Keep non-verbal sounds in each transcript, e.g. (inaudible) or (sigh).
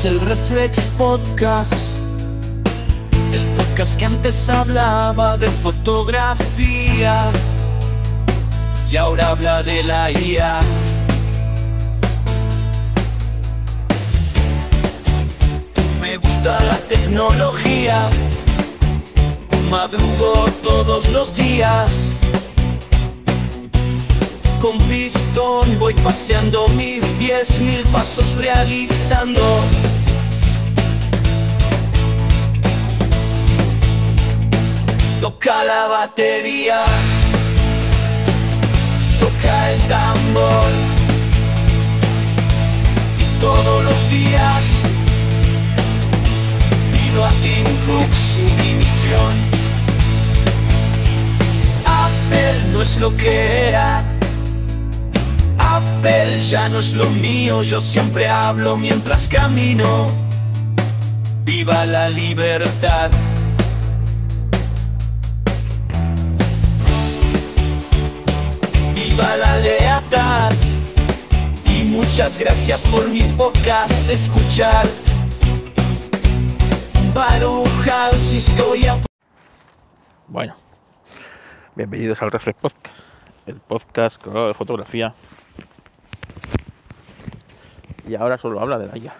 es el Reflex Podcast. El podcast que antes hablaba de fotografía y ahora habla de la IA. Me gusta la tecnología, madrugo todos los días. Con pistón voy paseando mis diez mil pasos realizando. Toca la batería, toca el tambor. Y todos los días pido a Tim Cook su dimisión. Apple no es lo que era. Apple ya no es lo mío, yo siempre hablo mientras camino. Viva la libertad. Viva. Y muchas gracias por mi podcast escuchar. Baruja, si estoy a Bueno, bienvenidos al Reflex Podcast, el podcast que habla de fotografía. Y ahora solo habla de la IA.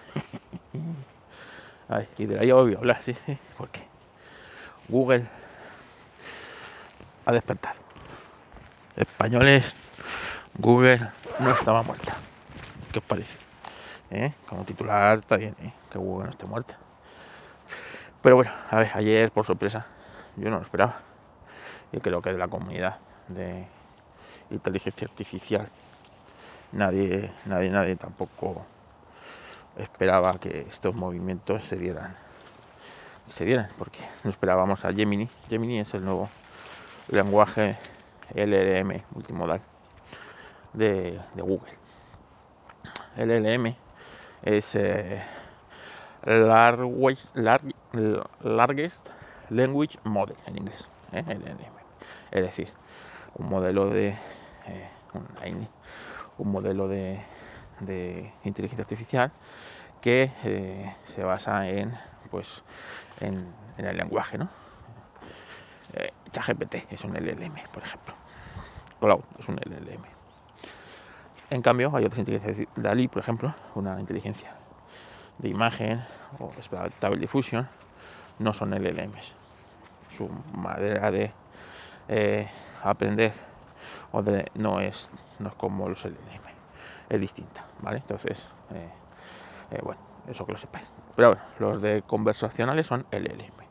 Ay, y de la IA voy a hablar, sí, porque Google ha despertado. Españoles, Google no estaba muerta. ¿Qué os parece? ¿Eh? Como titular está bien, ¿eh? que Google no esté muerta. Pero bueno, a ver, ayer por sorpresa, yo no lo esperaba. Yo creo que de la comunidad de inteligencia artificial nadie, nadie, nadie tampoco esperaba que estos movimientos se dieran. Se dieran, porque no esperábamos a Gemini. Gemini es el nuevo lenguaje LLM multimodal de, de Google. LLM es eh, large, large, Largest Language Model en inglés, ¿eh? Es decir, un modelo de eh, un, modelo de, de, inteligencia artificial que eh, se basa en pues en, el lenguaje, ¿no? ChatGPT es un LLM, por ejemplo. Cloud es un LLM. En cambio, hay otras inteligencias, DALI, por ejemplo, una inteligencia de imagen o Stable Diffusion, no son LLMs. Su manera de eh, aprender o de, no, es, no es como los LLM, es distinta, ¿vale? Entonces, eh, eh, bueno, eso que lo sepáis. Pero bueno, los de conversacionales son LLM.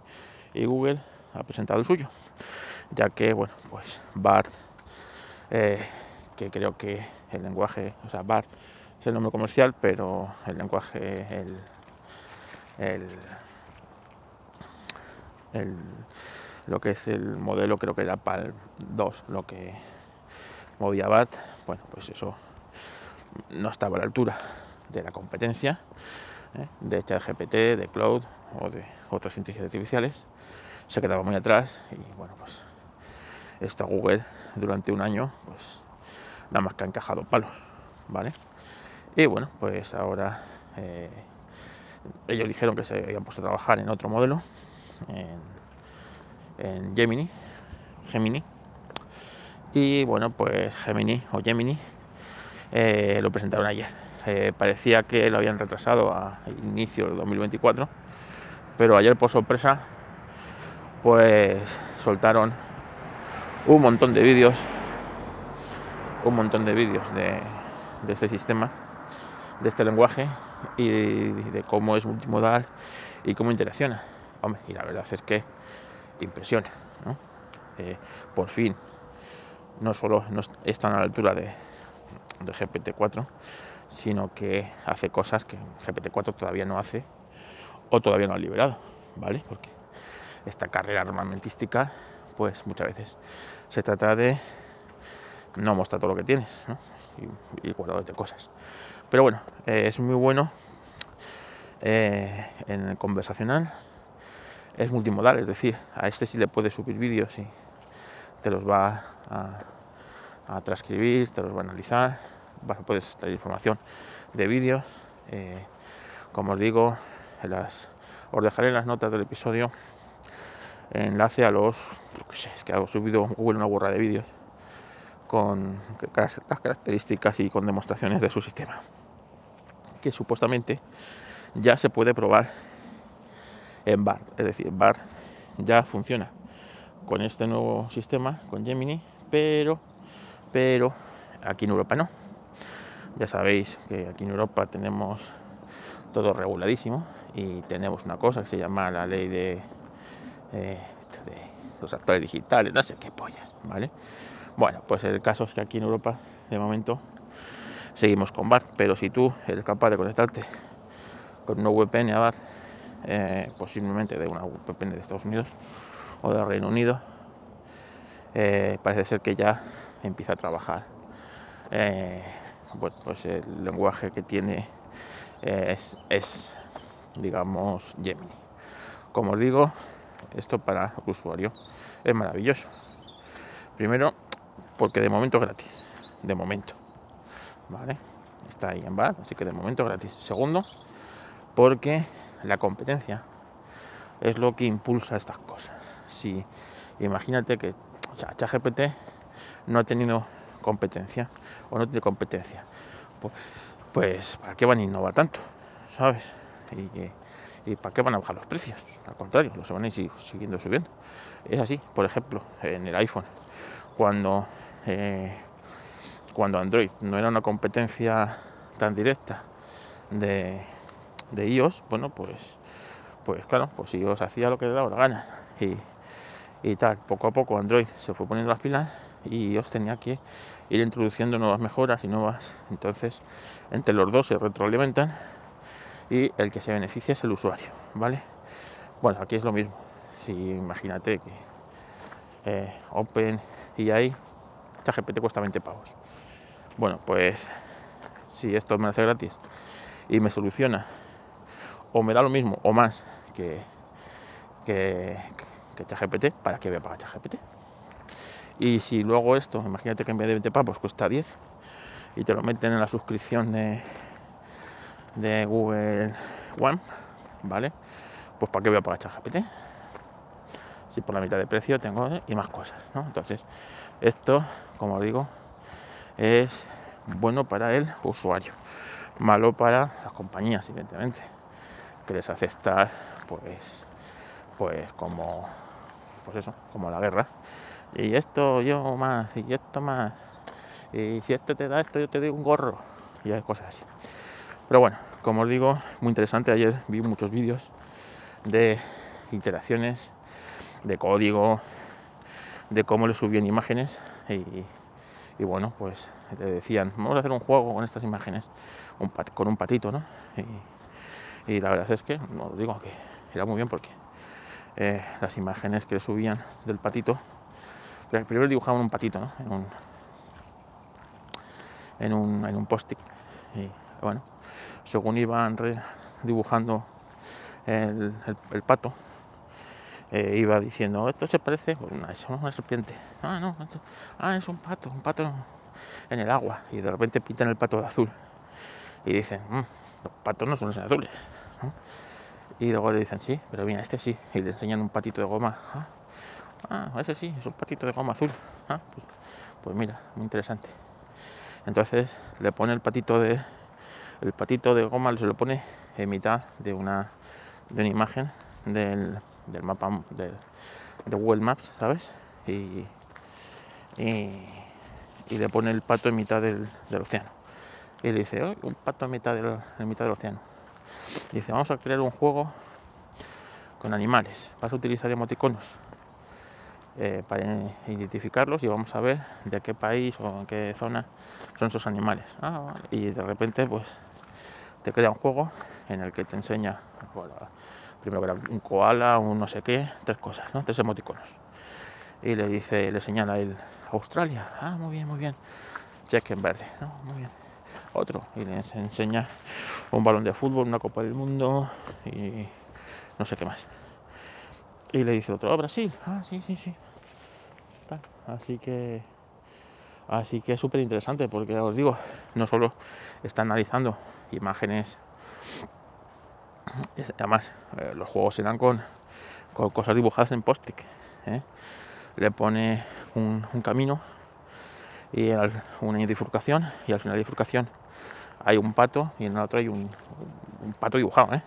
Y Google ha presentado el suyo, ya que, bueno, pues BART, que creo que el lenguaje, o sea, BART es el nombre comercial, pero el lenguaje, el, el, el, lo que es el modelo, creo que era PAL 2, lo que movía BART, bueno, pues eso no estaba a la altura de la competencia ¿eh? de ChatGPT, de Cloud o de otras inteligencias artificiales se quedaba muy atrás y bueno pues esta Google durante un año pues nada más que ha encajado palos vale y bueno pues ahora eh, ellos dijeron que se habían puesto a trabajar en otro modelo en, Gemini Gemini. Y bueno pues Gemini o Gemini eh, lo presentaron ayer. Eh, parecía que lo habían retrasado a inicio del 2024 pero ayer por sorpresa pues soltaron un montón de vídeos, un montón de vídeos de, de, este sistema, de este lenguaje y de, cómo es multimodal y cómo interacciona. Hombre, y la verdad es que impresiona. ¿no? Eh, por fin, no solo no están a la altura de, de GPT-4, sino que hace cosas que GPT-4 todavía no hace o todavía no ha liberado, ¿vale? Porque esta carrera armamentística, pues muchas veces se trata de no mostrar todo lo que tienes y, y guardarte cosas. Pero bueno, eh, es muy bueno eh, en el conversacional, es multimodal, es decir, a este sí le puedes subir vídeos y te los va a, transcribir, te los va a analizar, vas poder extraer información de vídeos, eh, Como os digo, os dejaré en las notas del episodio enlace a los, que sé, es que he subido una burra de vídeos con las características y con demostraciones de su sistema, que supuestamente ya se puede probar en bar, es decir, bar ya funciona con este nuevo sistema, con Gemini, pero, pero aquí en Europa no. Ya sabéis que aquí en Europa tenemos todo reguladísimo y tenemos una cosa que se llama la ley de eh, de los actores digitales, no sé qué pollas, ¿vale? Bueno, pues el caso es que aquí en Europa, de momento, seguimos con BART, pero si tú eres capaz de conectarte con una VPN a BART, eh, posiblemente de una VPN de Estados Unidos o de Reino Unido, eh, parece ser que ya empieza a trabajar. bueno, pues el lenguaje que tiene es, es digamos, Gemini. Como os digo, esto para usuario es maravilloso. Primero, porque de momento es gratis. De momento. ¿Vale? Está ahí en bar, así que de momento es gratis. Segundo, porque la competencia es lo que impulsa estas cosas. Si imagínate que ChatGPT no ha tenido competencia o no tiene competencia, pues, pues ¿para qué van a innovar tanto? ¿Sabes? Y ¿Y para qué van a bajar los precios? Al contrario, los van a ir siguiendo subiendo. Es así, por ejemplo, en el iPhone, cuando, eh, cuando Android no era una competencia tan directa de, de iOS, bueno, pues, pues claro, pues iOS hacía lo que le daba la gana. Y, y tal, poco a poco Android se fue poniendo las pilas y iOS tenía que ir introduciendo nuevas mejoras y nuevas. Entonces, entre los dos se retroalimentan y el que se beneficia es el usuario, ¿vale? Bueno, aquí es lo mismo. Si imagínate que eh, Open y ahí ChatGPT cuesta 20 pavos. Bueno, pues si esto me hace gratis y me soluciona o me da lo mismo o más que que, ChatGPT, ¿para qué voy a pagar ChatGPT? Y si luego esto, imagínate que en vez de 20 pavos cuesta 10 y te lo meten en la suscripción de de Google One, ¿vale? Pues para qué voy a pagar ChatGPT si por la mitad de precio tengo y más cosas, ¿no? Entonces, esto, como digo, es bueno para el usuario, malo para las compañías, evidentemente, que les hace estar, pues, pues como, pues eso, como la guerra. Y esto yo más, y esto más, y si esto te da esto, yo te doy un gorro, y hay cosas así. Pero bueno, como os digo, muy interesante. Ayer vi muchos vídeos de interacciones, de código, de cómo le subían imágenes y, bueno, pues le decían, vamos a hacer un juego con estas imágenes, con un patito, ¿no? Y, la verdad es que, no os digo que era muy bien porque eh, las imágenes que le subían del patito, primero dibujaban un patito. En un, en un, en un post-it. Y bueno, según iban dibujando el, pato, eh, iba diciendo, esto se parece, pues una, es una serpiente. Ah, no, ah, es un pato, un pato en el agua. Y de repente pintan el pato de azul. Y dicen, mm, los patos no son azules. Y luego le dicen, sí, pero mira, este sí. Y le enseñan un patito de goma. Ah, ah ese sí, es un patito de goma azul. Ah, pues, pues mira, muy interesante. Entonces le pone el patito de, el patito de goma se lo pone en mitad de una, de una imagen del, mapa de, Google Maps, ¿sabes? Y, y, le pone el pato en mitad del, océano. Y le dice, oh, un pato en mitad del, en mitad del océano. Y dice, vamos a crear un juego con animales. Vas a utilizar emoticonos eh, para identificarlos y vamos a ver de qué país o en qué zona son esos animales. Ah, y de repente, pues te crea un juego en el que te enseña, primero que era un koala, un no sé qué, tres cosas, ¿no? tres emoticonos. Y le dice, le señala el Australia, ah, muy bien, muy bien, check en verde, ¿no? Muy bien. Otro, y le enseña un balón de fútbol, una Copa del Mundo y no sé qué más. Y le dice otro, oh, Brasil, ah, sí, sí, sí. Así que Así que es súper interesante porque os digo, no solo está analizando imágenes además, eh, los juegos serán con, con cosas dibujadas en post-it. ¿eh? Le pone un, camino y una bifurcación y al final de bifurcación hay un pato y en el otro hay un, pato dibujado, ¿eh?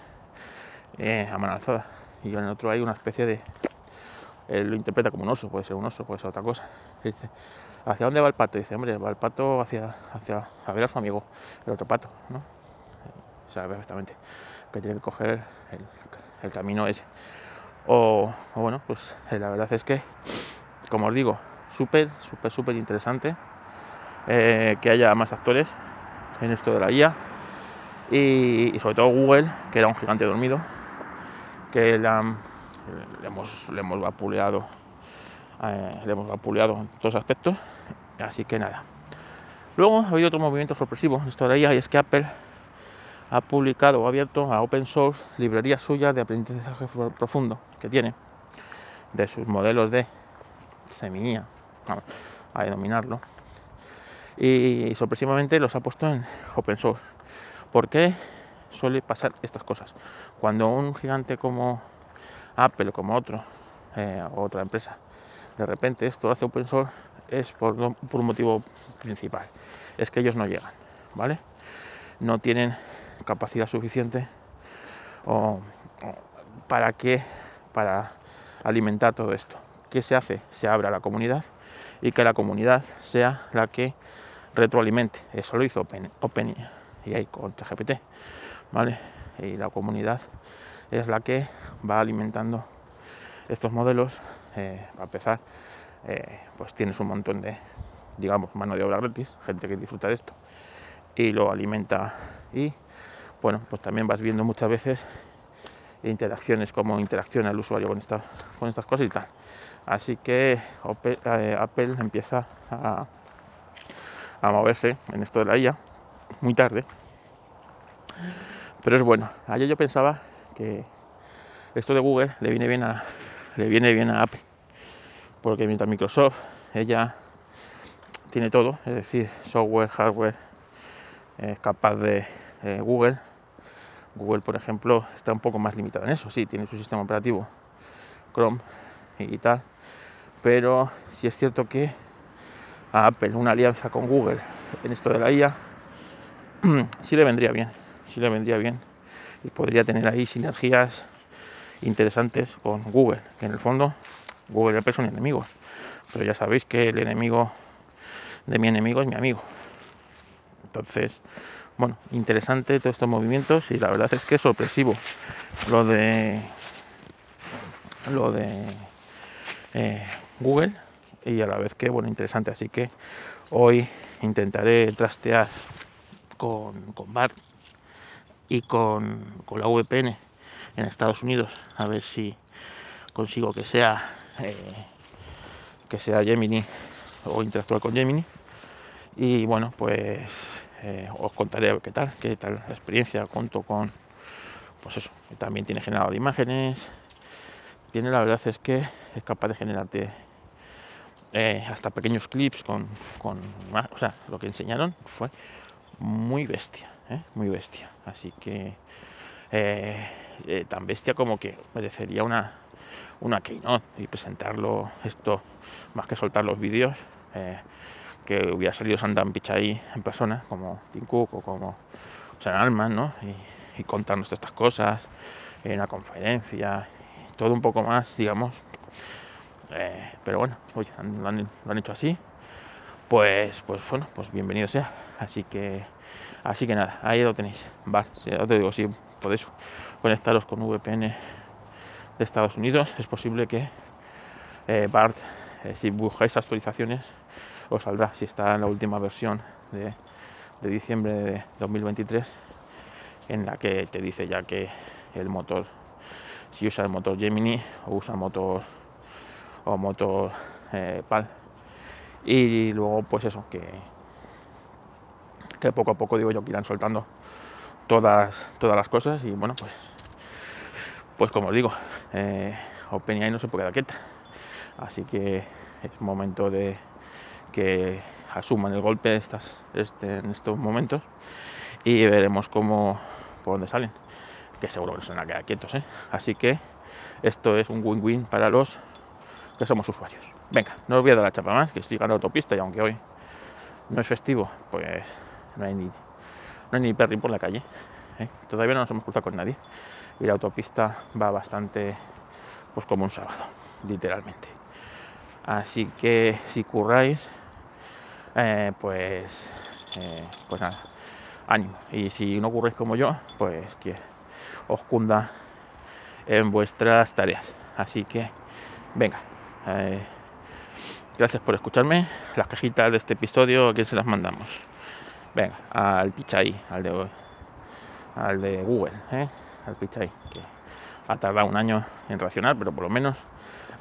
¿eh? a mano alzada. Y en el otro hay una especie de... Él lo interpreta como un oso, puede ser un oso, puede ser otra cosa. dice, ¿hacia dónde va el pato? dice, hombre, va el pato hacia, hacia a ver a su amigo, el otro pato, ¿no? Sabe perfectamente que tiene que coger el, camino ese. O, bueno, pues eh, la verdad es que, como os digo, súper, súper, súper interesante eh, que haya más actores en esto de la IA y, sobre todo Google, que era un gigante dormido, que le, hemos, le hemos vapuleado, eh, le hemos vapuleado en todos aspectos, así que nada. Luego ha habido otro movimiento sorpresivo en esto de la IA y es que Apple ha publicado o abierto a open source librerías suyas de aprendizaje profundo que tiene de sus modelos de semilla, a denominarlo, y sorpresivamente los ha puesto en open source. ¿Por qué suele pasar estas cosas? Cuando un gigante como Apple o como otro, eh, otra empresa, de repente esto lo hace open source, es por, por un motivo principal, es que ellos no llegan, ¿vale? No tienen capacidad suficiente o, para que para alimentar todo esto. ¿Qué se hace? Se abre a la comunidad y que la comunidad sea la que retroalimente. Eso lo hizo Open, Open y ahí con GPT, ¿vale? Y la comunidad es la que va alimentando estos modelos. Eh, a empezar, eh, pues tienes un montón de, digamos, mano de obra gratis, gente que disfruta de esto y lo alimenta y bueno, pues también vas viendo muchas veces interacciones, como interacciona el usuario con, con estas cosas y tal. Así que eh, Apple empieza a, moverse en esto de la IA muy tarde. Pero es bueno. Ayer yo pensaba que esto de Google le viene bien a, le viene bien a Apple. Porque mientras Microsoft, ella tiene todo, es decir, software, hardware, es capaz de eh, Google Google, por ejemplo, está un poco más limitado en eso. Sí, tiene su sistema operativo Chrome y tal. Pero sí es cierto que a Apple una alianza con Google en esto de la IA (clears throat) sí le vendría bien. Sí le vendría bien. Y podría tener ahí sinergias interesantes con Google, que en el fondo Google y Apple son enemigos. Pero ya sabéis que el enemigo de mi enemigo es mi amigo. Entonces, bueno, interesante todos estos movimientos y la verdad es que es sorpresivo. Lo de lo de eh, Google y a la vez que bueno interesante. Así que hoy intentaré trastear con, con BART y con, con, la VPN en Estados Unidos. A ver si consigo que sea eh, que sea Gemini o interactuar con Gemini. Y bueno pues eh, os contaré qué tal, qué tal la experiencia, cuento con, pues eso, también tiene generado de imágenes, tiene la verdad es que es capaz de generarte eh, hasta pequeños clips con, con, o sea, lo que enseñaron fue muy bestia, ¿eh? muy bestia, así que tan bestia como que merecería una, una keynote y presentarlo esto más que soltar los vídeos que hubiera salido Sandan Pichai en persona, como Tim Cook o como San Alman, ¿no? Y, y contarnos estas cosas en una conferencia, todo un poco más, digamos. Eh, pero bueno, oye, lo han, hecho así. Pues, pues bueno, pues bienvenido sea. Así que, así que nada, ahí lo tenéis. Vale, ya te digo, si podéis conectaros con VPN de Estados Unidos, es posible que eh, BART, eh, si buscáis actualizaciones, os saldrá si está en la última versión de, diciembre de 2023 en la que te dice ya que el motor si usa el motor Gemini o usa motor o motor eh, PAL. Y luego pues eso que que poco a poco digo yo que irán soltando todas todas las cosas y bueno pues pues como os digo eh, OpenAI no se puede quedar quieta. Así que es momento de que asuman el golpe estas, este, en estos momentos y veremos cómo por dónde salen. que seguro que se van a quedar quietos. ¿eh? Así que esto es un win-win para los que somos usuarios. Venga, no os voy a dar la chapa más, que estoy llegando a autopista y aunque hoy no es festivo, pues no hay ni, no hay ni perri por la calle. ¿eh? Todavía no nos hemos cruzado con nadie y la autopista va bastante pues como un sábado, literalmente. Así que si curráis, eh, pues, eh, pues nada, ánimo. Y si no curráis como yo, pues que os cunda en vuestras tareas. Así que, venga. Eh, gracias por escucharme. Las cajitas de este episodio, ¿a quién se las mandamos? Venga, al Pichai, al de, al de Google, al Pichai, que ha tardado un año en reaccionar, pero por lo menos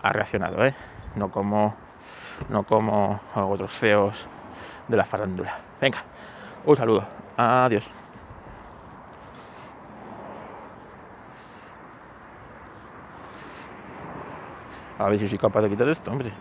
ha reaccionado, ¿eh? no como no como otros CEOs de la farándula. Venga, un saludo, adiós. A ver si soy capaz de quitar esto, hombre.